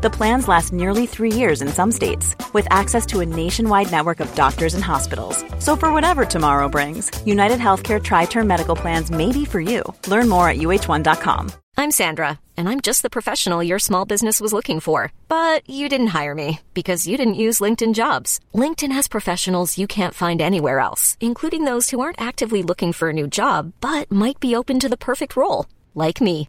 The plans last nearly three years in some states, with access to a nationwide network of doctors and hospitals. So, for whatever tomorrow brings, United Healthcare Tri Term Medical Plans may be for you. Learn more at uh1.com. I'm Sandra, and I'm just the professional your small business was looking for. But you didn't hire me because you didn't use LinkedIn jobs. LinkedIn has professionals you can't find anywhere else, including those who aren't actively looking for a new job but might be open to the perfect role, like me.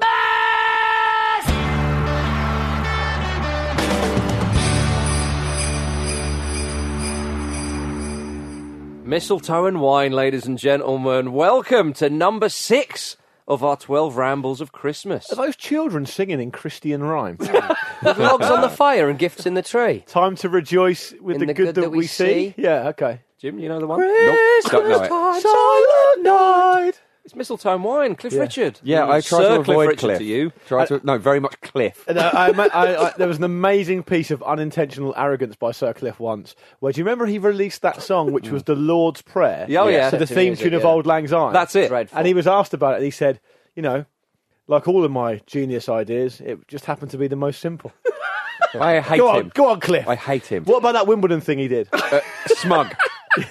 Mistletoe and wine, ladies and gentlemen. Welcome to number six of our 12 rambles of Christmas. Are those children singing in Christian rhyme? With logs on the fire and gifts in the tree. Time to rejoice with the, good, that, we see. Yeah, okay. Jim, you know the one? Christmas don't know it. time, silent night. It's Mistletoe and wine, Cliff Richard. Yeah, Mm, I try Sir to avoid Richard Cliff. to you. Try to no, very much Cliff. And, uh, I, I, I, there was an amazing piece of unintentional arrogance by Sir Cliff once, where do you remember he released that song, which was the Lord's Prayer? Yeah, oh, yeah. So the To theme music, tune of yeah. Auld Lang Syne. That's it. Dreadful. And he was asked about it, and he said, you know, like all of my genius ideas, it just happened to be the most simple. I hate go on, him. go on, Cliff. I hate him. What about that Wimbledon thing he did? Smug,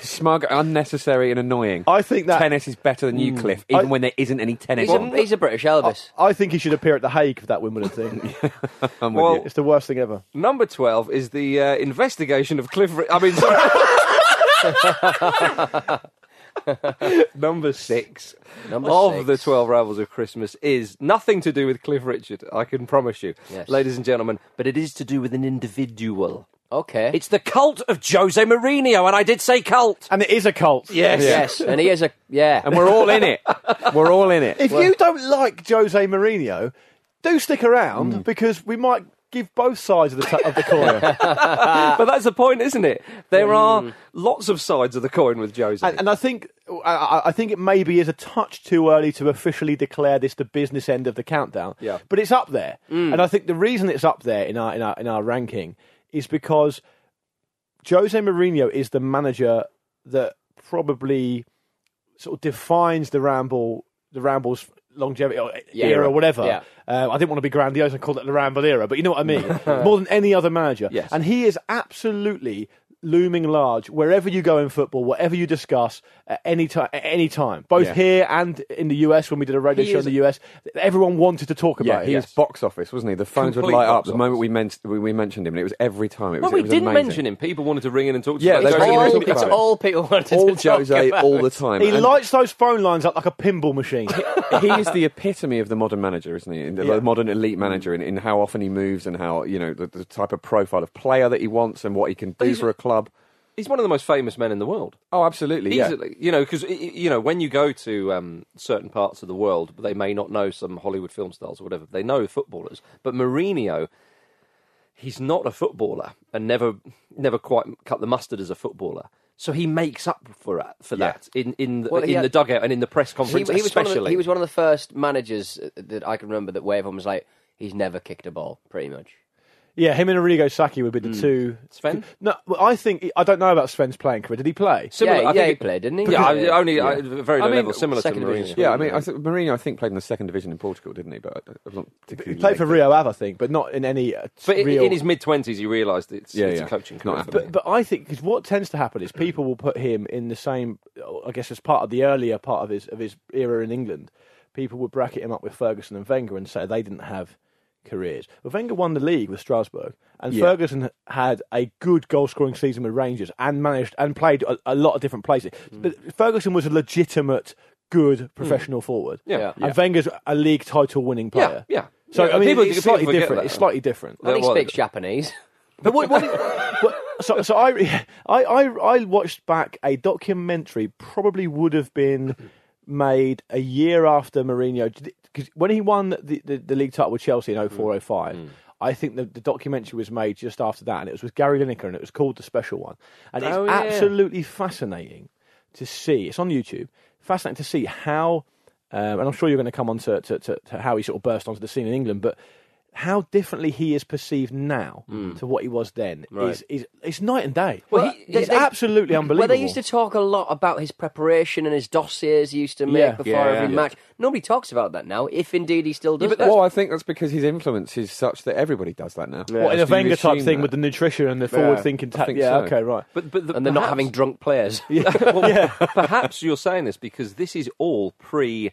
smug, unnecessary, and annoying. I think that tennis is better than you, Cliff, even I- when there isn't any tennis. He's on. a, he's a British Elvis. I think he should appear at the Hague for that Wimbledon thing. I'm with Well- you. it's the worst thing ever. Number 12 is the uh, investigation of Cliff. Ri- I mean, sorry. Number six Number of six. the 12 Rambles of Christmas is nothing to do with Cliff Richard, I can promise you, Yes. ladies and gentlemen, but it is to do with an individual. Okay. It's the cult of Jose Mourinho, and I did say cult. And it is a cult. Yes. yes, and he is a yeah. and we're all in it. We're all in it. If you don't like Jose Mourinho, do stick around Mm. because we might give both sides of the, t- of the coin. but that's the point, isn't it? There hmm. are lots of sides of the coin with Jose. and, and I think I- I, think it maybe is a touch too early to officially declare this the business end of the countdown. Yeah. But it's up there, hmm. and I think the reason it's up there in our in our in our ranking is because Jose Mourinho is the manager that probably sort of defines the ramble the rambles longevity or Yeah. era or whatever. Yeah. Uh, I didn't want to be grandiose and call it the ramble era, but you know what I mean. More than any other manager, Yes. and he is absolutely looming large wherever you go in football, whatever you discuss at any time, at any time, both Yeah. here and in the US when we did a radio He show is- in the US. Everyone wanted to talk Yeah, about he it. was box office, wasn't he? The phones Complete would light up box the moment we, men- we, we mentioned him, and it was every time. It was, well, we it was didn't amazing. mention him. People wanted to ring in and talk to Yeah, us. they about really Jose all, talk it's about it. all people wanted All to talk Jose about. all the time. He And lights those phone lines up like a pinball machine. he is the epitome of the modern manager, isn't he? The, Yeah. modern elite manager in, in how often he moves and how you know the, the type of profile of player that he wants and what he can do for a club. He's one of the most famous men in the world. Oh, absolutely. Yeah. Easily, you know, because you know when you go to um, certain parts of the world, they may not know some Hollywood film stars or whatever. They know footballers, but Mourinho, he's not a footballer and never, never quite cut the mustard as a footballer. So he makes up for that, for Yeah. that in in the, Well, he in had- the dugout and in the press He, conference, he was one of especially. the, he was one of the first managers uh, that I can remember that waved on was like, he's never kicked a ball, pretty much. Yeah, him and Arrigo Sacchi would be the two. Sven? No, well, I think I don't know about Sven's playing career. Did he play? Similar, yeah, I think yeah, he it- played, didn't he? Yeah, I- only Yeah. uh, very I mean, level, similar to second Mourinho. division. Yeah, I mean, I think Mourinho, I think, played in the second division in Portugal, didn't he? But I'm not He played for late. Rio Ave, I think, but not in any. Uh, But in, real... in his mid twenties, he realised it's, Yeah, it's yeah. a coaching Not career. for happening. But, but I think because what tends to happen is people will put him in the same. I guess as part of the earlier part of his of his era in England, people would bracket him up with Ferguson and Wenger and say they didn't have careers. Well, Wenger won the league with Strasbourg, and Yeah. Ferguson had a good goal scoring season with Rangers and managed and played a, a lot of different places. Mm. But Ferguson was a legitimate, good professional forward. Yeah. and Wenger's a league title winning player. yeah. So Yeah, I mean, people- it's people slightly forget different. It's slightly different. Well, he speaks Japanese. But what, what, what, so, so I, I, I, I watched back a documentary. Probably would have been made a year after Mourinho, because when he won the, the, the league title with Chelsea in 0405, I think the, the documentary was made just after that, and it was with Gary Lineker, and it was called The Special One, and it's Oh, yeah. absolutely fascinating to see. It's on YouTube. Fascinating to see how, um, and I'm sure you're going to come on to, to, to, to how he sort of burst onto the scene in England, but how differently he is perceived now to what he was then Right. is, is it's night and day. Well, Well, he- it's they- absolutely unbelievable. Well, they used to talk a lot about his preparation and his dossiers he used to make Yeah. before Yeah, every yeah. match. Nobody talks about that now, if indeed he still does but well, I think that's because his influence is such that everybody does that now. what, in a Wenger type thing that. with the nutrition and the forward thinking I tactic. think Yeah, so. okay, right. But, but the, and they're not having drunk players. Well, yeah. perhaps you're saying this because this is all pre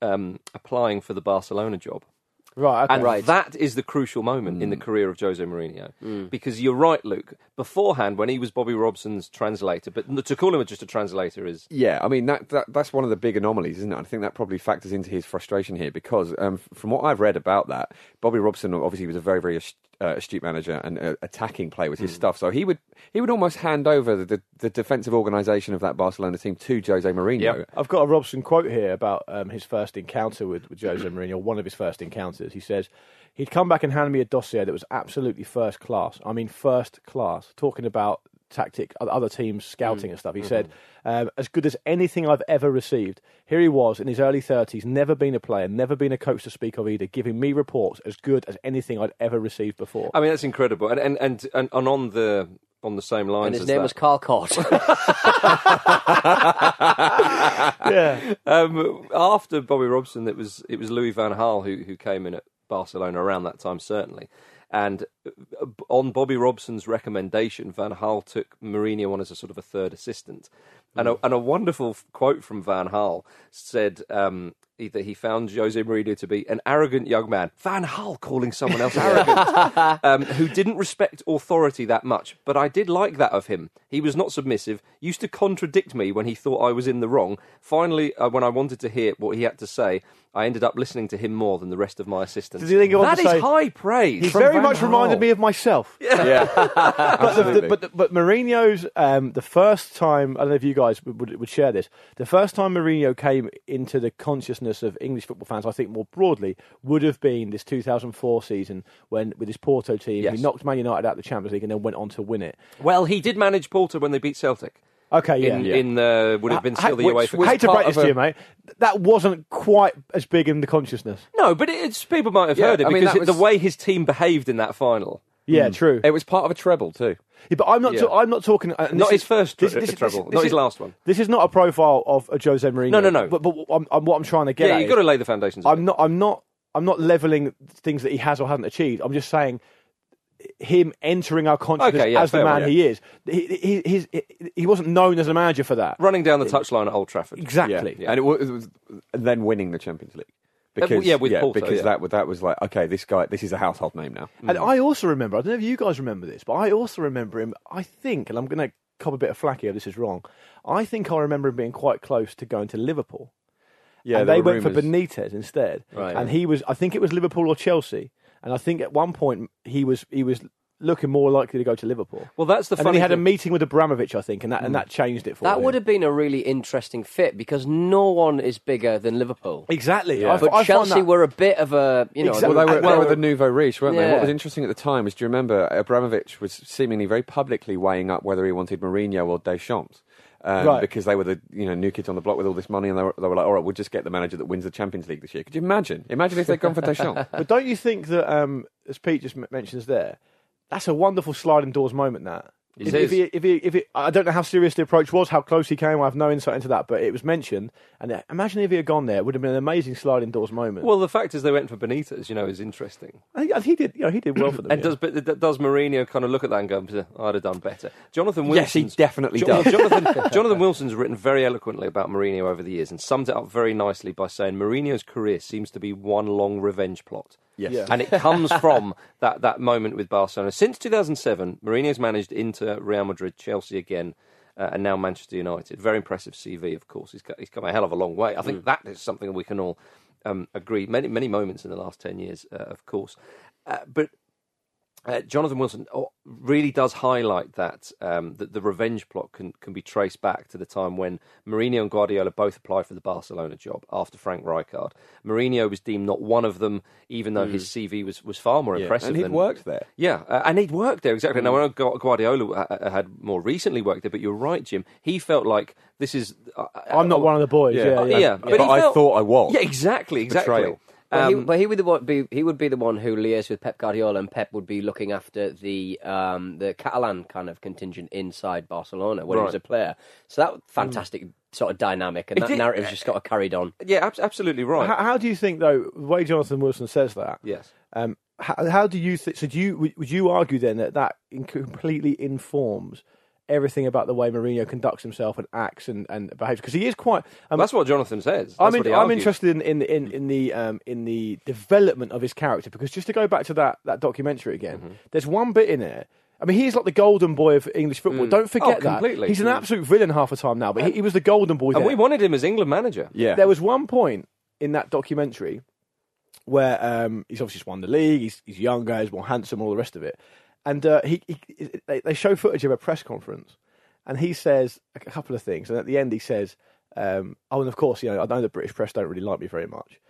um, applying for the Barcelona job. Right, okay. And Right. that is the crucial moment in the career of Jose Mourinho. Because you're right, Luke. Beforehand, when he was Bobby Robson's translator, but to call him just a translator is. Yeah, I mean that, that that's one of the big anomalies, isn't it? I think that probably factors into his frustration here because um, from what I've read about that, Bobby Robson obviously was a very very uh, astute manager and uh, attacking play with his stuff. So he would he would almost hand over the, the, the defensive organisation of that Barcelona team to Jose Mourinho. Yep. I've got a Robson quote here about um, his first encounter with, with Jose Mourinho, one of his first encounters. He says, He'd come back and hand me a dossier that was absolutely first class. I mean, first class, talking about tactic, other teams scouting and stuff. He said, um, as good as anything I've ever received. Here he was in his early 30s, never been a player, never been a coach to speak of either, giving me reports as good as anything I'd ever received before. I mean, that's incredible. And and, and, and on the on the same lines and his as name that, was Carl Court. yeah. um, after Bobby Robson, it was it was Louis Van Gaal who who came in at Barcelona around that time, certainly. And uh, on Bobby Robson's recommendation, Van Gaal took Mourinho on as a sort of a third assistant. And, a, and a wonderful quote from Van Gaal said um, he- that he found Jose Mourinho to be an arrogant young man. Van Gaal calling someone else arrogant, um, who didn't respect authority that much. But I did like that of him. He was not submissive, used to contradict me when he thought I was in the wrong. Finally, uh, when I wanted to hear what he had to say, I ended up listening to him more than the rest of my assistants. Did he then go on That to is say- high praise. He from very Van much Gaal. reminded me of myself. Yeah, but, the, the, but, the, but Mourinho's um, the first time I don't know if you guys would, would, would share this. The first time Mourinho came into the consciousness of English football fans, I think more broadly, would have been this 2004 season when with his Porto team Yes. he knocked Man United out of the Champions League and then went on to win it. Well, he did manage Porto when they beat Celtic. Okay, yeah. In, in uh, would have been still the which UEFA. was- hate to break this to a- you, mate. That wasn't quite as big in the consciousness. No, but it's people might have Yeah, heard it I mean, because that it- the way his team behaved in that final. Yeah, true. it was part of a treble too. Yeah, but I'm not. Yeah. ta- I'm not talking. uh, Not this his first tre- this- treble, this- not his last one. This is not a profile of a Jose Mourinho. No, no, no. But, but I'm, I'm, what I'm trying to get Yeah, at you've is- got to lay the foundations. I'm not. I'm not. I'm not leveling things that he has or hasn't achieved. I'm just saying him entering our consciousness Okay, yeah, as the man one, he is. He, he, he's, he wasn't known as a manager for that. running down the touchline at Old Trafford. Exactly. Yeah. and it was, it was and then winning the Champions League. Uh, Because, yeah, with Porto, because yeah. that was- that was like okay, this guy, this is a household name now. And I also remember. I don't know if you guys remember this, but I also remember him. I think, and I'm going to cop a bit of flack here. if This is wrong. I think I remember him being quite close to going to Liverpool. Yeah, and they were went for. Benitez instead. Right. And he was, I think it was Liverpool or Chelsea. And I think at one point he was he was looking more likely to go to Liverpool. Well, that's the and then funny he had a meeting with Abramovich, I think, and that and that mm. changed it for That him. would have been a really interesting fit because no one is bigger than Liverpool. exactly. Yeah. I, But I find Chelsea that- were a bit of a, you know, Exactly. Well, they were, Well, they were the nouveau riche, weren't they? Yeah. What was interesting at the time is, do you remember Abramovich was seemingly very publicly weighing up whether he wanted Mourinho or Deschamps. Um, Right. Because they were the you know new kids on the block with all this money, and they were, they were like, "All right, we'll just get the manager that wins the Champions League this year." Could you imagine? Imagine if they'd gone for Deschamps. But don't you think that, um, as Pete just mentions there, that's a wonderful sliding doors moment. That if, if, he, if, he, if he, I don't know how serious the approach was, how close he came. I have no insight into that, but it was mentioned. And uh, imagine if he had gone there, it would have been an amazing sliding doors moment. Well, the fact is they went for Benitez. You know, is interesting. I think, I think he did. You know, he did well for them. And yeah. does but does Mourinho kind of look at that and go, "I'd have done better"? Jonathan Wilson, Yes, he definitely does. Jonathan, Jonathan Wilson's written very eloquently about Mourinho over the years and summed it up very nicely by saying Mourinho's career seems to be one long revenge plot. Yes. Yeah. And it comes from that, that moment with Barcelona. Since 2007, Mourinho's managed Inter, Real Madrid, Chelsea again, uh, and now Manchester United. Very impressive CV, of course. He's, got, he's come a hell of a long way. I think that is something we can all um, agree. Many, many moments in the last 10 years, uh, of course. Uh, but uh, Jonathan Wilson oh, really does highlight that um, that the revenge plot can, can be traced back to the time when Mourinho and Guardiola both applied for the Barcelona job after Frank Rijkaard. Mourinho was deemed not one of them, even though his CV was, was far more Yeah, impressive. and he'd than, worked there. Yeah, uh, and he'd worked there exactly. Now I know Guardiola uh, had more recently worked there, but you're right, Jim. He felt like this is. Uh, I'm not one of the boys. Yeah, Yeah. yeah. yeah, But, I felt- thought I was. Yeah, exactly, exactly. Betrayal. But, he, Um, but he would the be he would be the one who liaised with Pep Guardiola, and Pep would be looking after the um, the Catalan kind of contingent inside Barcelona when he was a player. So that fantastic sort of dynamic, and It that did- narrative's just got carried on. yeah, ab- absolutely right. How, how do you think, though, the way Jonathan Wilson says that? yes. Um, how, how do you think? So, do you would, would you argue then that that completely informs everything about the way Mourinho conducts himself and acts and, and behaves? Because he is quite. Um, That's what Jonathan says. That's I'm, in, he I'm interested in in in, in the um, in the development of his character because just to go back to that that documentary again, Mm-hmm. there's one bit in it. I mean, he's like the golden boy of English football. Don't forget Oh, that. completely. He's an Mm. absolute villain half the time now, but he, he was the golden boy. And there. we wanted him as England manager. Yeah. There was one point in that documentary where um, he's obviously just won the league. He's, he's younger, he's more handsome, all the rest of it. And uh, he, he they, they show footage of a press conference, and he says a couple of things. And at the end, he says, um, "Oh, and of course, you know, I know the British press don't really like me very much."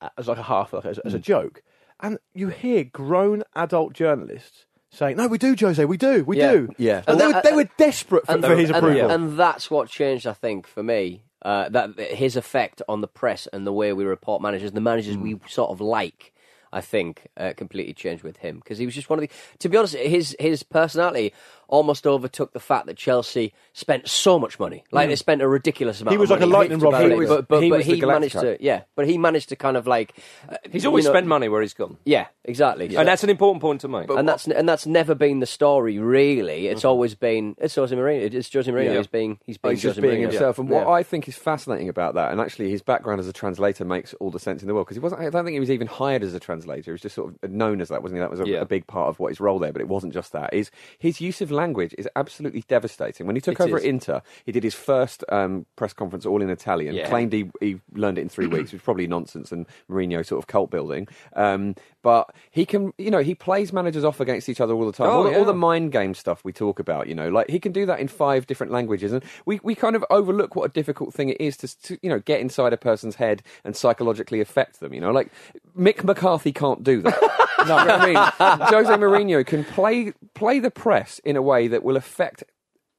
uh, As like a half, like as, as a Hmm. joke. And you hear grown adult journalists saying, "No, we do, Jose, we do, we Yeah. do." Yeah. And, And they, that- were, they were desperate for, and, for his approval. and that's what changed, I think, for me. Uh, that that his effect on the press and the way we report managers, the managers we sort of like, I think, uh, completely changed with him because he was just one of the. To be honest, his his personality almost overtook the fact that Chelsea spent so much money. Like they spent a ridiculous amount. He was of like a lightning rod But- figure. but, but, He but was he the managed Galactica. to, yeah. But he managed to kind of like. uh, He's always you know- spent money where he's gone. Yeah, exactly. And that's an important point to make. and that's and that's never been the story, really. It's always been it's Jose Mourinho. It's Jose Mourinho. Yeah. He's being he's Oh, being he's just being Mourinho. himself. And what Yeah. I think is fascinating about that, and actually his background as a translator makes all the sense in the world because he wasn't. I don't think he was even hired as a translator. He was just sort of known as that, wasn't he? That was a, Yeah. a big part of what his role there. But it wasn't just that. Is his use of language is absolutely devastating. When he took It over is. at Inter, he did his first um, press conference all in Italian. Yeah. Claimed he, he learned it in three weeks, which is probably nonsense and Mourinho sort of cult building. Um, but he can, you know, he plays managers off against each other all the time. Oh, all, the, all the mind game stuff we talk about, you know, like he can do that in five different languages, and we, we kind of overlook what a difficult thing it is to, to you know get inside a person's head and psychologically affect them. You know, like Mick McCarthy can't do that. no, I mean, Jose Mourinho can play play the press in a way that will affect.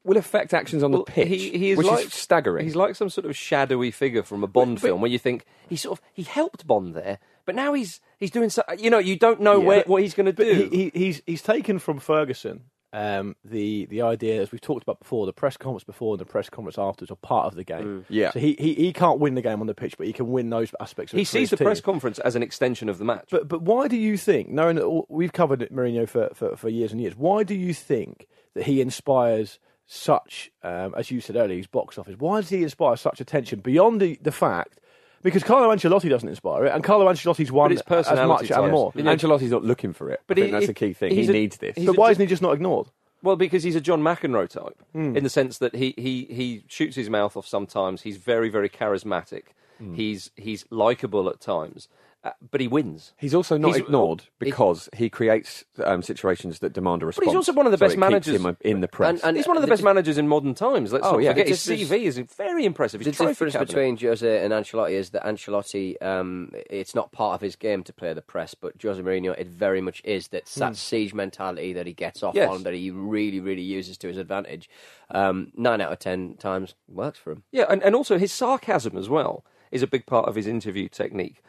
Will affect actions on Well, the pitch, he, he is which like, is staggering. He's like some sort of shadowy figure from a Bond but- film where you think he sort of he helped Bond there, but now he's he's doing so. You know, you don't know Yeah. where But- what he's going to do. he, he, he's he's taken from Ferguson um, the the idea, as we've talked about before, the press conference before and the press conference afterwards are part of the game. Yeah. So he, he, he can't win the game on the pitch, but he can win those aspects. Of he sees his the press conference as an extension of the match. But but why do you think, knowing that all, we've covered it, Mourinho for, for, for years and years, why do you think that he inspires such, um, as you said earlier, his box office? Why does he inspire such attention beyond the, the fact? Because Carlo Ancelotti doesn't inspire it, and Carlo Ancelotti's won it's as personality much types. and more. You Ancelotti's not looking for it. But I think he- that's he- the key thing. He a- needs this. But why di- isn't he just not ignored? Well, because he's a John McEnroe type, Hmm. in the sense that he, he, he shoots his mouth off sometimes. He's very very charismatic. Hmm. He's he's likable at times, uh, but he wins. He's also not He's- ignored because he creates um, situations that demand a response. But he's also one of the so best managers in the press. And- and- he's one of the the best managers in modern times. Let's Oh, not yeah. forget The his difference- CV is very impressive. His The difference cabinet. between Jose and Ancelotti is that Ancelotti, um, it's not part of his game to play the press, but Jose Mourinho, it very much is. That's that siege mentality that he gets off Yes. on, that he really, really uses to his advantage. Um, nine out of ten times works for him. yeah, and, and also his sarcasm as well is a big part of his interview technique.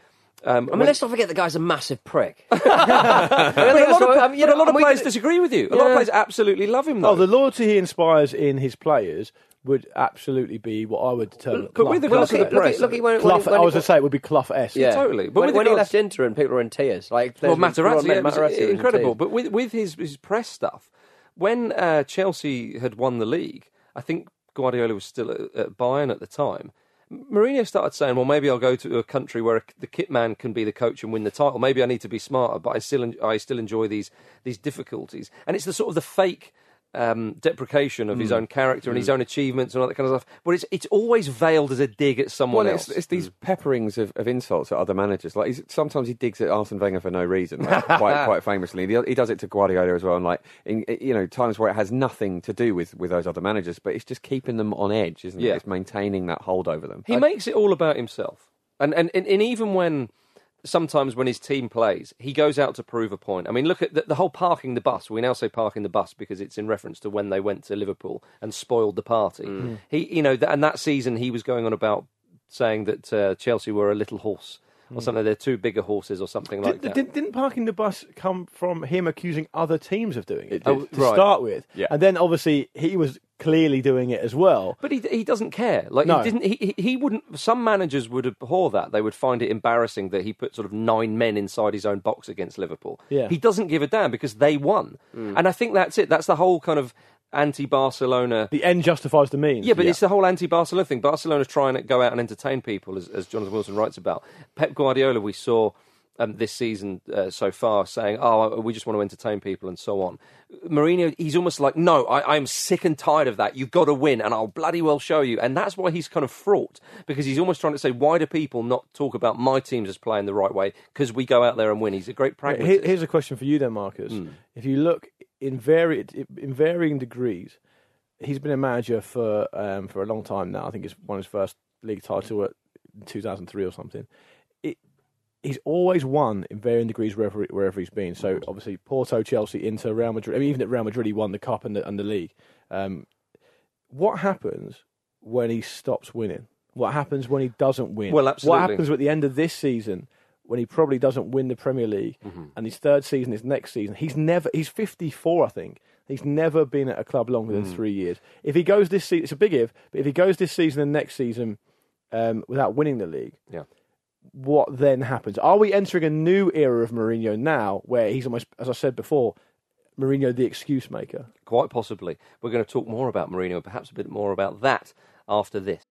Um, I mean, when- let's not forget the guy's a massive prick. but a lot of, um, you but a lot of and we players disagree with you. A lot of players absolutely love him. Though. Oh, the loyalty he inspires in his players would absolutely be what I would determine. But with the Clough- guys of the look at- press, look at when- Clough, when- when I was going to say it would be Clough esque. Yeah, Totally. But when, with the when he left Inter and people were in tears, like well, Materazzi, yeah, Materazzi was in incredible. But with with his his press stuff, when uh, Chelsea had won the league, I think Guardiola was still at, at Bayern at the time. Mourinho started saying, "Well, maybe I'll go to a country where the kit man can be the coach and win the title. Maybe I need to be smarter, but I still I still enjoy these these difficulties." And it's the sort of the fake um, deprecation of his Hmm. own character and his own achievements and all that kind of stuff. But it's it's always veiled as a dig at someone Well, else. it's, it's these pepperings of, of insults at other managers. Like he's, sometimes he digs at Arsene Wenger for no reason, like, quite quite famously. He, he does it to Guardiola as well, and like in, you know times where it has nothing to do with, with those other managers, but it's just keeping them on edge, isn't Yeah. it? It's maintaining that hold over them. He makes it all about himself. And, and, and, and even when sometimes when his team plays, he goes out to prove a point. I mean, look at the, the whole parking the bus. We now say parking the bus because it's in reference to when they went to Liverpool and spoiled the party. Mm. He, you know, th- and that season he was going on about saying that uh, Chelsea were a little horse or something. They're two bigger horses or something like Did, that. didn't, didn't parking the bus come from him accusing other teams of doing it, It did. to Right. start with? Yeah. And then obviously he was clearly doing it as well. But he he doesn't care. Like No. he didn't. He, he he wouldn't. Some managers would abhor that. They would find it embarrassing that he put sort of nine men inside his own box against Liverpool. Yeah. He doesn't give a damn because they won. Hmm. And I think that's it. That's the whole kind of anti-Barcelona. The end justifies the means. Yeah, but it's the whole anti-Barcelona thing. Barcelona's trying to go out and entertain people, as, as Jonathan Wilson writes about. Pep Guardiola, we saw um, this season uh, so far, saying, "Oh, we just want to entertain people," and so on. Mourinho, he's almost like, "No, I, I'm sick and tired of that. You've got to win, and I'll bloody well show you." And that's why he's kind of fraught because he's almost trying to say, "Why do people not talk about my teams as playing the right way? Because we go out there and win." He's a great pragmatist. Here's a question for you then, Marcus. Hmm. If you look in varied in varying degrees, he's been a manager for um, for a long time now. I think it's won his first league title at 2003 or something. He's always won in varying degrees wherever wherever he's been. So obviously Porto, Chelsea, Inter, Real Madrid. I mean, even at Real Madrid, he won the cup and the, and the league. Um, what happens when he stops winning? What happens when he doesn't win? Well, absolutely. What happens at the end of this season when he probably doesn't win the Premier League Mm-hmm. and his third season is next season? He's never. He's fifty four, I think. He's never been at a club longer Mm. than three years. If he goes this season, it's a big if. But if he goes this season and next season um, without winning the league, yeah. What then happens? Are we entering a new era of Mourinho now, where he's almost, as I said before, Mourinho the excuse maker? Quite possibly. We're going to talk more about Mourinho, perhaps a bit more about that after this.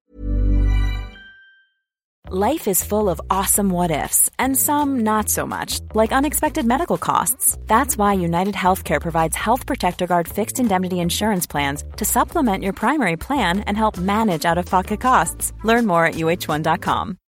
Life is full of awesome what ifs, and some not so much, like unexpected medical costs. That's why United Healthcare provides Health Protector Guard fixed indemnity insurance plans to supplement your primary plan and help manage out of pocket costs. Learn more at uh1.com.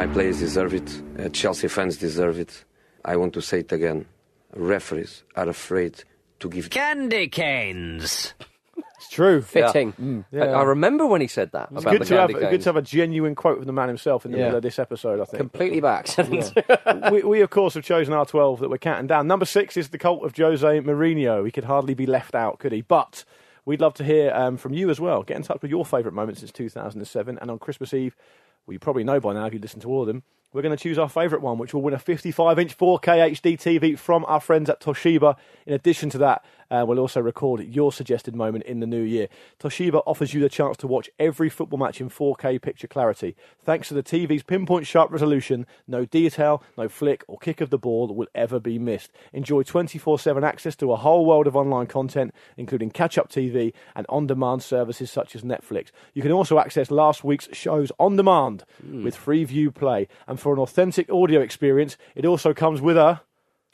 My players deserve it. Uh, Chelsea fans deserve it. I want to say it again. Referees are afraid to give candy canes. It's true. Fitting. Mm, I, I remember when he said that It's good to have candy good to have a genuine quote from the man himself in the Yeah. middle of this episode. I think Completely by accident. we, we of course have chosen our twelve that we're counting down. Number six is the cult of Jose Mourinho. He could hardly be left out, could he? But we'd love to hear um, from you as well. Get in touch with your favourite moments since 2007, and on Christmas Eve, well, you probably know by now if you listen to all of them. We're going to choose our favourite one, which will win a 55-inch 4K HD TV from our friends at Toshiba. In addition to that, uh, we'll also record your suggested moment in the new year. Toshiba offers you the chance to watch every football match in 4K picture clarity. Thanks to the TV's pinpoint sharp resolution, no detail, no flick or kick of the ball will ever be missed. Enjoy 24-7 access to a whole world of online content, including catch-up TV and on-demand services such as Netflix. You can also access last week's shows on demand with Freeview play. And for an authentic audio experience, it also comes with a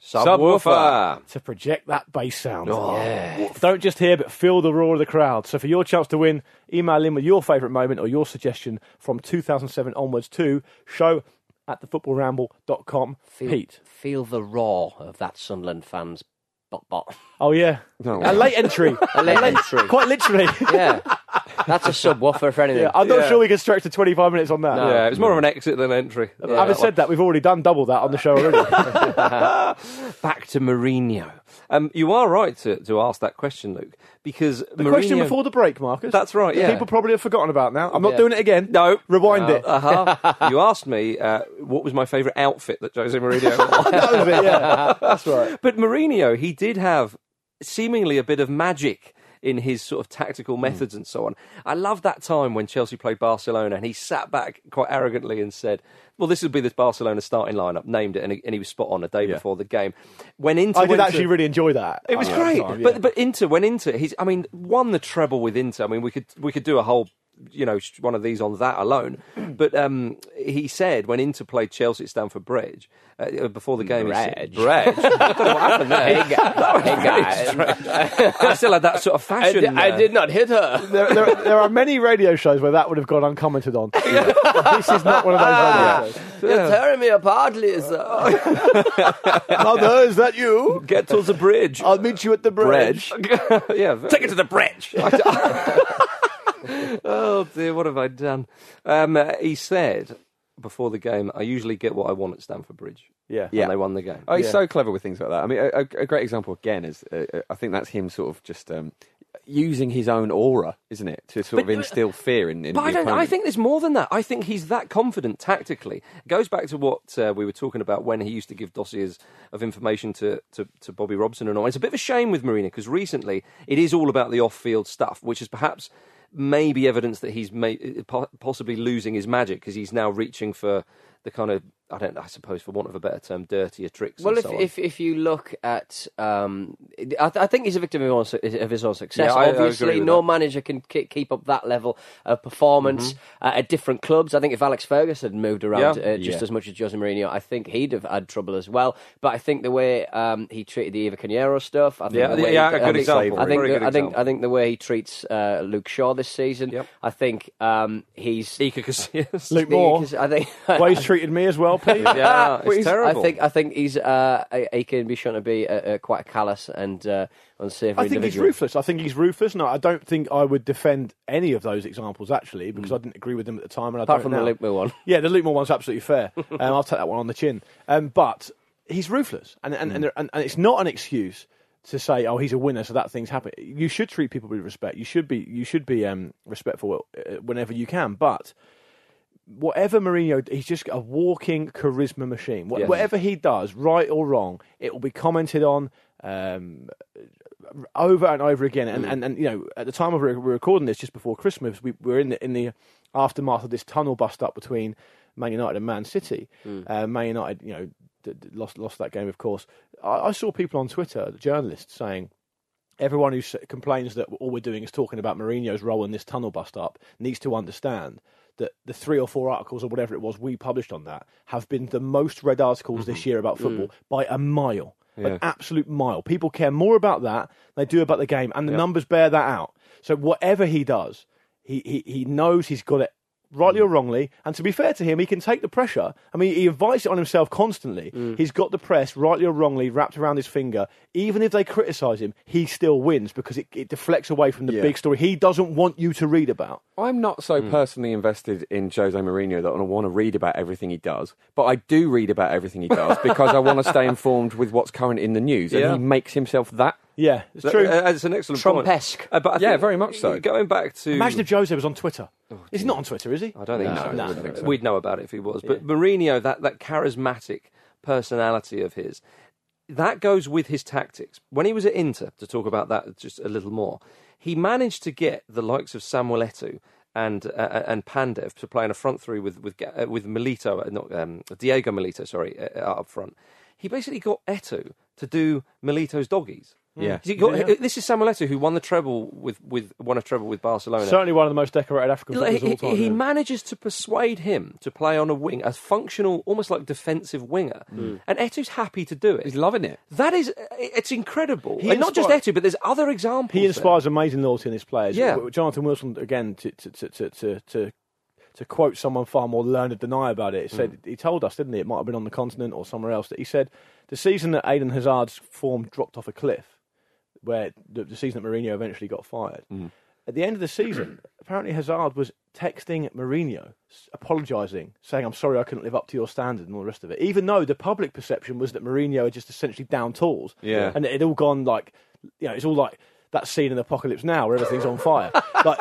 Subwoofer. to project that bass sound. Oh. Don't just hear, but feel the roar of the crowd. So for your chance to win, email in with your favourite moment or your suggestion from 2007 onwards to show at thefootballramble.com. Feel, Pete. feel the roar of that Sunderland fans. Bot bot. Oh, yeah. No. A late entry. A late entry. Quite literally. Yeah, that's a subwoofer for anything. Yeah, I'm not sure we can stretch to 25 minutes on that. No. Yeah, it was more of an exit than entry. Having said that, we've already done double that on the show already. Back to Mourinho. Um, you are right to, to ask that question, Luke, because the question before the break, Marcus. That's right, that yeah. People probably have forgotten about now. I'm not Yeah. doing it again. No. Rewind it. Uh-huh. you asked me uh, what was my favourite outfit that Jose Mourinho wore. that was it, yeah. That's right. But Mourinho, he did have seemingly a bit of magic in his sort of tactical hmm. methods and so on. I love that time when Chelsea played Barcelona and he sat back quite arrogantly and said, well, this would be this Barcelona starting lineup, named it, and he, and he was spot on a day before the game. When Inter I did to- actually really enjoy that. it was oh, great, the time, yeah. but but Inter went into it. he's I mean won the treble with Inter. I mean we could we could do a whole you know one of these on that alone. But um, he said when Inter played Chelsea at Stamford Bridge uh, before the game, he said, Bridge. Bridge. I don't know what happened there. Hey, guy. Hey, guy. I still had that sort of I fashion. did, I uh, did not hit her. there, there, there are many radio shows where that would have gone uncommented on. this is not one of those radio shows. You're tearing me apart, Lisa. Mother, is that you? Get to the bridge. I'll meet you at the bridge. yeah, take it to the bridge. Oh dear, what have I done? Um, uh, he said before the game, "I usually get what I want at Stamford Bridge." Yeah. Yeah. and they won the game. Oh, he's Yeah. so clever with things like that. I mean, a, a- a great example again is uh, uh, I think that's him sort of just um, using his own aura, isn't it, to sort But- of instill fear in. in But I don't. I think there's more than that. I think he's that confident tactically. It goes back to what uh, we were talking about when he used to give dossiers of information to, to, to Bobby Robson and all. It's a bit of a shame with Mourinho because recently it is all about the off-field stuff, which is perhaps maybe evidence that he's may, eh, possibly losing his magic because he's now reaching for the kind of I don't. I suppose, for want of a better term, dirtier tricks. Well, and if, so on. if if you look at, um, I, th- I think he's a victim of, his own, of his own success. Yeah, I- I agree Obviously, with no that. manager can ke- keep up that level of performance uh, at different clubs. I think if Alex Ferguson had moved around Mm-hmm. Yeah. uh, just Yeah. as much as Jose Mourinho, I think he'd have had trouble as well. But I think the way um, he treated the Eva Carneiro stuff, I think Yeah, the way yeah, he, a good I think, example. I think, the, good I think example. I think the way he treats uh, Luke Shaw this season, Yep. I think um, he's Iker Casillas. Luke Moore. I think Well, he's treated treated me as well, Pete. Yeah, it's terrible. I think I think he's uh, he can be shown to be a, a quite a callous and uh, unsavoury I think he's ruthless. I think he's ruthless. No, I don't think I would defend any of those examples actually because I didn't agree with them at the time. And I Mm. Apart don't from the now. Luke Mill one. Yeah, the Luke Moore one's absolutely fair. um, I'll take that one on the chin. Um, but he's ruthless, and and, and, there- and and it's not an excuse to say, "Oh, he's a winner, so that thing's happened." You should treat people with respect. You should be you should be um, respectful uh, whenever you can. But whatever Mourinho, he's just a walking charisma machine. Wha- Yes. Whatever he does, right or wrong, it will be commented on. Um, over and over again, and, and, and you know, at the time of re- we're recording this, just before Christmas, we were in the in the aftermath of this tunnel bust up between Man United and Man City. Uh, Man United, you know, d- d- lost lost that game, of course. I, I saw people on Twitter, journalists, saying everyone who complains that all we're doing is talking about Mourinho's role in this tunnel bust up needs to understand that the three or four articles or whatever it was we published on that have been the most read articles this mm-hmm. year about mm. football by a mile. An absolute mile. People care more about that than they do about the game, and the numbers bear that out. So whatever he does, he, he, he knows he's got it rightly mm. or wrongly. And to be fair to him, he can take the pressure. I mean, he invites it on himself constantly. Mm. He's got the press, rightly or wrongly, wrapped around his finger. Even if they criticise him, he still wins because it, it deflects away from the Yeah. big story he doesn't want you to read about. I'm not so mm. personally invested in Jose Mourinho that I want to read about everything he does, but I do read about everything he does because I want to stay informed with what's current in the news, and Yeah. he makes himself that. Yeah, it's That- true. uh, it's an excellent Trump-esque. point. Uh, but I Yeah, very much so. Going back to Imagine if Jose was on Twitter. He's not on Twitter, is he? I don't think No, so. I wouldn't think so. We'd know about it if he was. But Mourinho, that, that charismatic personality of his, that goes with his tactics. When he was at Inter, to talk about that just a little more, he managed to get the likes of Samuel Eto'o and uh, and Pandev to play in a front three with with uh, with Milito, uh, not um, Diego Milito, sorry, uh, uh, up front. He basically got Eto'o to do Milito's doggies. Hmm. Yeah. He got- Yeah. This is Samuel Eto'o who won the treble with, with won a treble with Barcelona. Certainly one of the most decorated African Like, footballers of all he, time. he yeah. manages to persuade him to play on a wing, a functional, almost like defensive winger, hmm. and Eto's happy to do it. He's loving it. That is, it's incredible. He and not just inspire- Eto, but there's other examples. He there. inspires amazing loyalty in his players. Yeah. W- Jonathan Wilson, again, to to to to to, to, to quote someone far more learned than I about it, he said hmm. he told us, didn't he? It might have been on the continent or somewhere else. That he said the season that Eden Hazard's form dropped off a cliff, where the, the season that Mourinho eventually got fired. Mm-hmm. At the end of the season, apparently Hazard was texting Mourinho, apologising, saying, "I'm sorry I couldn't live up to your standard" and all the rest of it. Even though the public perception was that Mourinho had just essentially down tools, Yeah. and it had all gone like, you know, it's all like that scene in Apocalypse Now where everything's on fire. like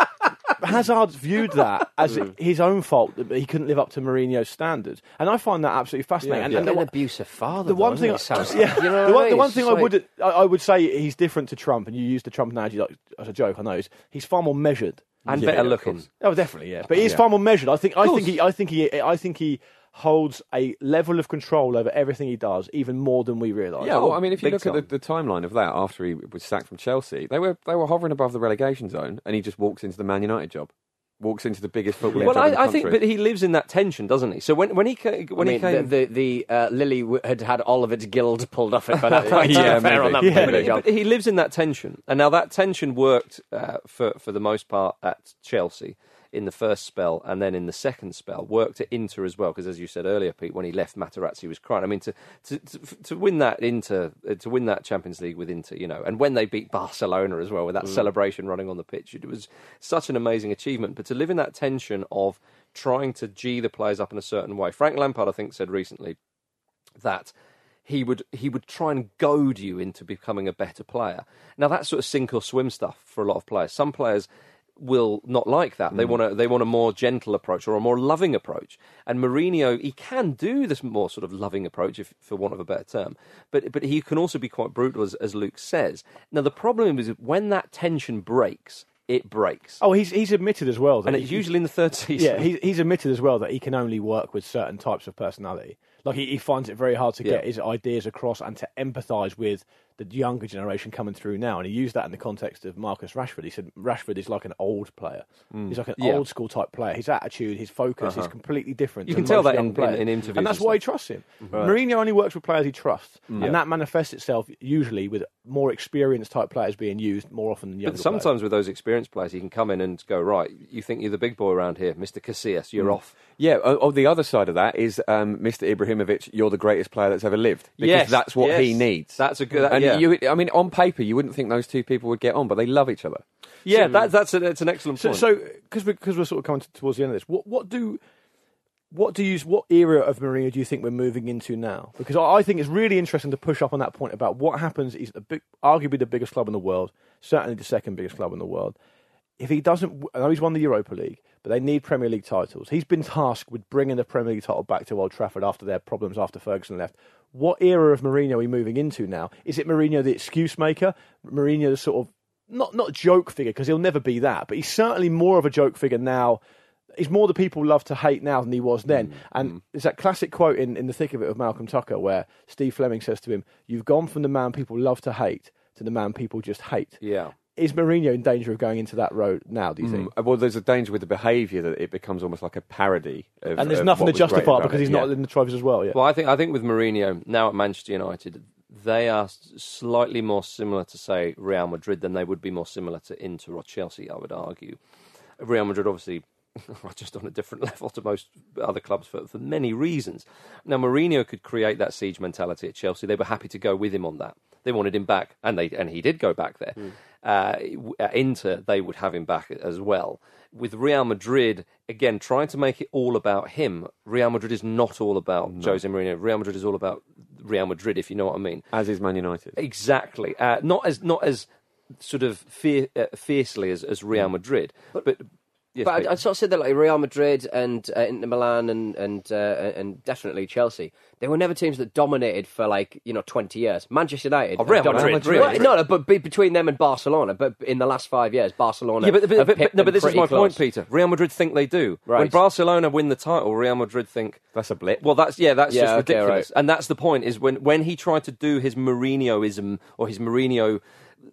Hazard viewed that as mm. his own fault that he couldn't live up to Mourinho's standards, and I find that absolutely fascinating. Yeah, and, yeah. and the, an abusive father. the one thing? Sounds yeah, you know the one, I the one thing I would, I, I would say he's different to Trump, and you use the Trump analogy like, as a joke. I know he's, he's far more measured. and Yeah, better looking. Oh, definitely, yeah. But he's far more measured. I think. I think he. I think he. I think he holds a level of control over everything he does, even more than we realise. Yeah, well, I mean, if you big look time. at the, the timeline of that after he was sacked from Chelsea, they were they were hovering above the relegation zone, and he just walks into the Man United job, walks into the biggest football Well, job in the I, I think, but he lives in that tension, doesn't he? So when when he when I he came, the the, the uh, Lily w- had had all of its gills pulled off it by that point. Yeah, To fair on that Yeah. point, But he, but he lives in that tension, and now that tension worked uh, for for the most part at Chelsea in the first spell, and then in the second spell worked at Inter as well. Because as you said earlier, Pete, when he left, Materazzi was crying. I mean, to to to, to win that Inter, uh, to win that Champions League with Inter, you know, and when they beat Barcelona as well, with that celebration running on the pitch, it was such an amazing achievement. But to live in that tension of trying to g the players up in a certain way, Frank Lampard, I think, said recently that he would he would try and goad you into becoming a better player. Now that's sort of sink or swim stuff for a lot of players. Some players will not like that. They mm. want a they want a more gentle approach or a more loving approach. And Mourinho, he can do this more sort of loving approach, if for want of a better term. But but he can also be quite brutal, as, as Luke says. Now the problem is when that tension breaks, it breaks, Oh, he's he's admitted as well that and it's he- usually in the third season. Yeah, he's, he's admitted as well that he can only work with certain types of personality. Like he, he finds it very hard to get his ideas across and to empathise with the younger generation coming through now. And he used that in the context of Marcus Rashford. He said Rashford is like an old player. Mm. He's like an Yeah. old school type player. His attitude, his focus is uh-huh. completely different. You can tell that young in- in- in interviews and that's and why he trusts him. Mourinho only works with players he trusts, mm. Yeah. and that manifests itself usually with more experienced type players being used more often than younger. But players. sometimes with those experienced players, he can come in and go, right, you think you're the big boy around here, Mr. Casillas, you're mm. off. Yeah, on, on the other side of that is um, Mr. Ibrahimovic. You're the greatest player that's ever lived because Yes, that's what he needs. That's a good- And yeah. you, I mean, on paper, you wouldn't think those two people would get on, but they love each other. Yeah, that, that's a, it's an excellent So, point. so because we, because we're sort of coming to, towards the end of this, what what do what do you what era of Mourinho do you think we're moving into now? Because I, I think it's really interesting to push up on that point about what happens. He's the big, arguably the biggest club in the world, certainly the second biggest club in the world. If he doesn't, I know he's won the Europa League, but they need Premier League titles. He's been tasked with bringing the Premier League title back to Old Trafford after their problems after Ferguson left. What era of Mourinho are we moving into now? Is it Mourinho the excuse maker? Mourinho the sort of not not joke figure because he'll never be that, but he's certainly more of a joke figure now. He's more the people love to hate now than he was then. Mm, and mm. there's that classic quote in, in the thick of it of Malcolm Tucker where Steve Fleming says to him, "You've gone from the man people love to hate to the man people just hate." yeah. Is Mourinho in danger of going into that road now? Do you think? Mm, Well, there's a danger with the behaviour that it becomes almost like a parody. Of, And there's nothing to justify it because he's yeah. not in the trophies as well. Yeah. Well, I think I think with Mourinho now at Manchester United, they are slightly more similar to say Real Madrid than they would be more similar to Inter or Chelsea. I would argue. Real Madrid, obviously, are just on a different level to most other clubs for, for many reasons. Now, Mourinho could create that siege mentality at Chelsea. They were happy to go with him on that. They wanted him back, and they and he did go back there. Uh, at Inter, they would have him back as well. With Real Madrid, again, trying to make it all about him. Real Madrid is not all about Jose Mourinho. Real Madrid is all about Real Madrid, if you know what I mean. As is Man United. Exactly. Uh, not as not as sort of fier, uh, fiercely as, as Real Madrid, but. Yes, but I'd, I'd sort of say that like Real Madrid and uh, Inter Milan and and uh, and definitely Chelsea, they were never teams that dominated for like you know twenty years. Manchester United, Oh, Real have dominated- Madrid, Real Well, Madrid. no, no, but be, between them and Barcelona, but in the last five years, Barcelona. Yeah, but, but, have but- picked no, but this is pretty my point. Peter. Real Madrid think they do. When Barcelona win the title, Real Madrid think That's a blip. Well, that's yeah, that's Yeah, just okay, ridiculous, right. and that's the point. Is when when he tried to do his Mourinhoism or his Mourinho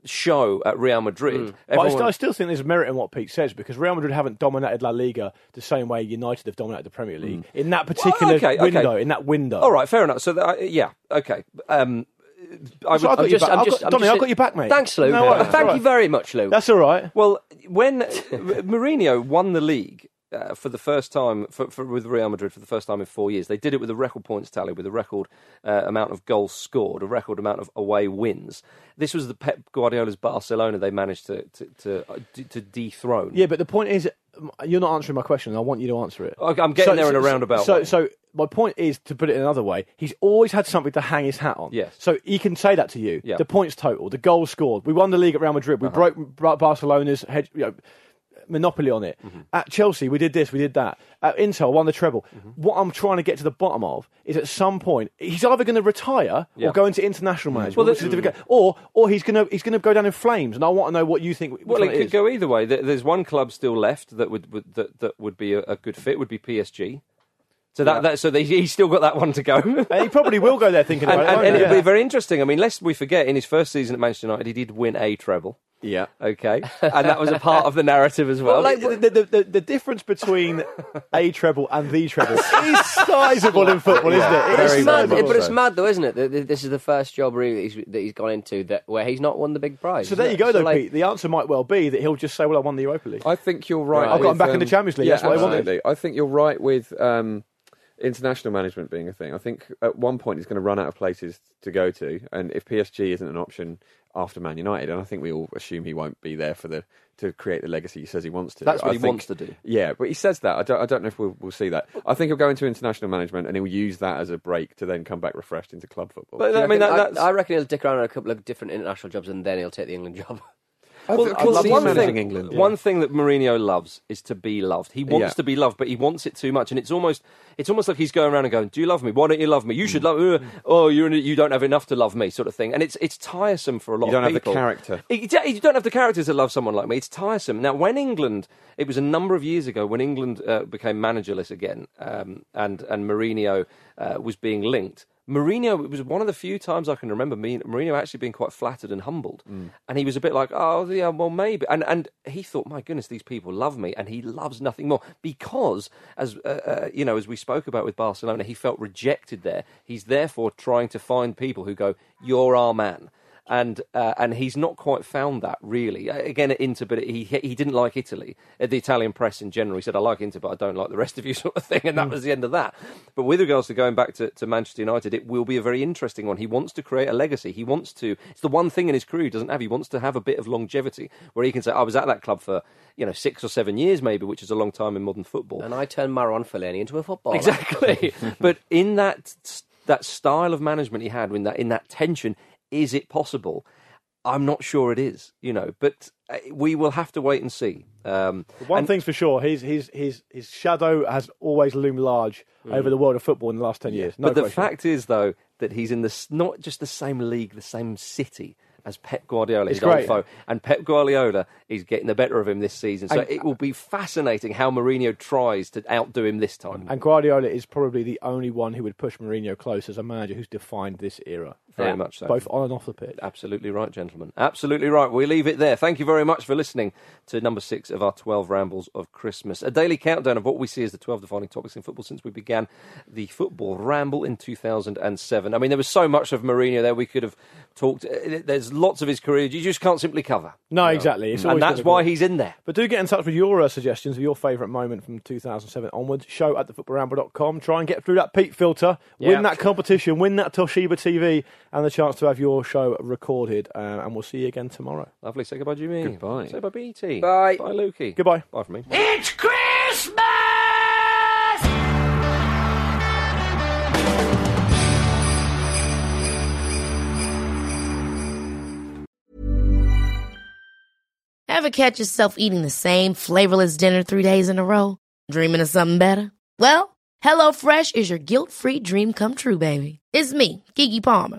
show at Real Madrid. Mm. But I, everyone- st- I still think there's merit in what Pete says because Real Madrid haven't dominated La Liga the same way United have dominated the Premier League mm. in that particular okay, okay. window. In that window. All right, fair enough. So that, I- yeah, okay. Um, I So I've got I'm just- back. I'm just- got- I'm Donny, just- I've got you back, mate. Thanks, Luke. No worries, Thank all you very much, Lou. That's all right. Well, when Mourinho won the league uh, for the first time for, for, with Real Madrid for the first time in four years, they did it with a record points tally, with a record uh, amount of goals scored, a record amount of away wins. This was the Pep Guardiola's Barcelona they managed to to, to, uh, d- to dethrone. Yeah, but the point is, you're not answering my question. I want you to answer it. Okay, I'm getting there in a roundabout So, way. so my point is to put it another way. He's always had something to hang his hat on. Yes. So he can say that to you. Yeah. The points total, the goals scored. We won the league at Real Madrid. We Uh-huh. broke Barcelona's head, you know, monopoly on it. Mm-hmm. At Chelsea, we did this, we did that. At Inter, won the treble. Mm-hmm. What I'm trying to get to the bottom of is at some point he's either going to retire Yeah. or go into international management, Well, which is difficult, or or he's going to he's going to go down in flames. And I want to know what you think. Well, it could is. go either way. There's one club still left that would, would that, that would be a, a good fit. Would be PSG. So that, that so they, he's still got that one to go. He probably will go there thinking and, about and, it. won't and he? it'll be very interesting. I mean, lest we forget, in his first season at Manchester United, he did win a treble. Yeah. Okay, and that was a part of the narrative as well. Well, like, the, the, the, the difference between a treble and the treble is sizable in football, isn't it? It is It's mad, sizable. but it's mad though, isn't it? That that this is the first job really that he's, that he's gone into that where he's not won the big prize. So there you go, it? though, So, like, Pete. The answer might well be that he'll just say, "Well, I won the Europa League." I think you're right. I've got him with, back in the um, Champions League. Yeah, That's what I wanted. I think you're right with um, international management being a thing. I think at one point he's going to run out of places to go to, and if PSG isn't an option after Man United, and I think we all assume he won't be there for the to create the legacy he says he wants to. That's what I he think- wants to do. Yeah, but he says that. I don't. I don't know if we'll, we'll see that. I think he'll go into international management, and he'll use that as a break to then come back refreshed into club football. But, I mean, reckon- that, that's, I, reckon he'll dick around on a couple of different international jobs and then he'll take the England job. I Well, I love one managing thing, England. one thing that Mourinho loves is to be loved. He wants Yeah. to be loved, but he wants it too much, and it's almost, it's almost like he's going around and going, "Do you love me? Why don't you love me? You Mm. should love. Uh, oh, you're in, you don't have enough to love me," sort of thing. And it's it's tiresome for a lot of people. You don't of have the character. You don't- you don't have the character to love someone like me. It's tiresome. Now, when England, it was a number of years ago when England uh, became managerless again, um, and and Mourinho uh, was being linked. Mourinho, it was one of the few times I can remember me, Mourinho actually being quite flattered and humbled. And he was a bit like, oh, yeah, well, maybe. And, and he thought, my goodness, these people love me. And he loves nothing more because, as, uh, uh, you know, as we spoke about with Barcelona, he felt rejected there. He's therefore trying to find people who go, you're our man. And uh, and he's not quite found that really. Again at Inter, but he he didn't like Italy. The Italian press in general, he said, "I like Inter, but I don't like the rest of you," sort of thing, and that was the end of that. But with regards to going back to, to Manchester United, it will be a very interesting one. He wants to create a legacy. He wants to. It's the one thing in his career he doesn't have. He wants to have a bit of longevity where he can say, "I was at that club for you know six or seven years, maybe, which is a long time in modern football." And I turned Marouane Fellaini into a footballer. Exactly. but in that that style of management he had, in that in that tension, is it possible? I'm not sure it is, you know, but uh, we will have to wait and see. Um, One and- thing's for sure, his his his his shadow has always loomed large over the world of football in the last ten years. No but the question. fact is, though, that he's in the not just the same league, the same city as Pep Guardiola, It's his old great. foe, and Pep Guardiola is getting the better of him this season. So And- it will be fascinating how Mourinho tries to outdo him this time. and Guardiola is probably the only one who would push Mourinho close as a manager who's defined this era. Very Yeah. much so. both on and off the pitch. Absolutely right, gentlemen. Absolutely right. We leave it there. Thank you very much for listening to number six of our 12 rambles of Christmas. A daily countdown of what we see as the 12 defining topics in football since we began the football ramble in 2007. I mean, there was so much of Mourinho there we could have talked. uh, There's lots of his career you just can't simply cover. No, you know. exactly. It's and that's difficult. why he's in there. But do get in touch with your uh, suggestions of your favourite moment from 2007 onwards. Show at thefootballramble.com. Try and get through that Pete filter, Yeah. win that competition, win that Toshiba TV, and the chance to have your show recorded. Uh, and we'll see you again tomorrow. Lovely. Say goodbye, Jimmy. Goodbye. Say bye, BT. Bye. Bye, Lukey. Goodbye. Bye from me. It's Christmas! Ever catch yourself eating the same flavorless dinner three days in a row? Dreaming of something better? Well, HelloFresh is your guilt-free dream come true, baby. It's me, Keke Palmer.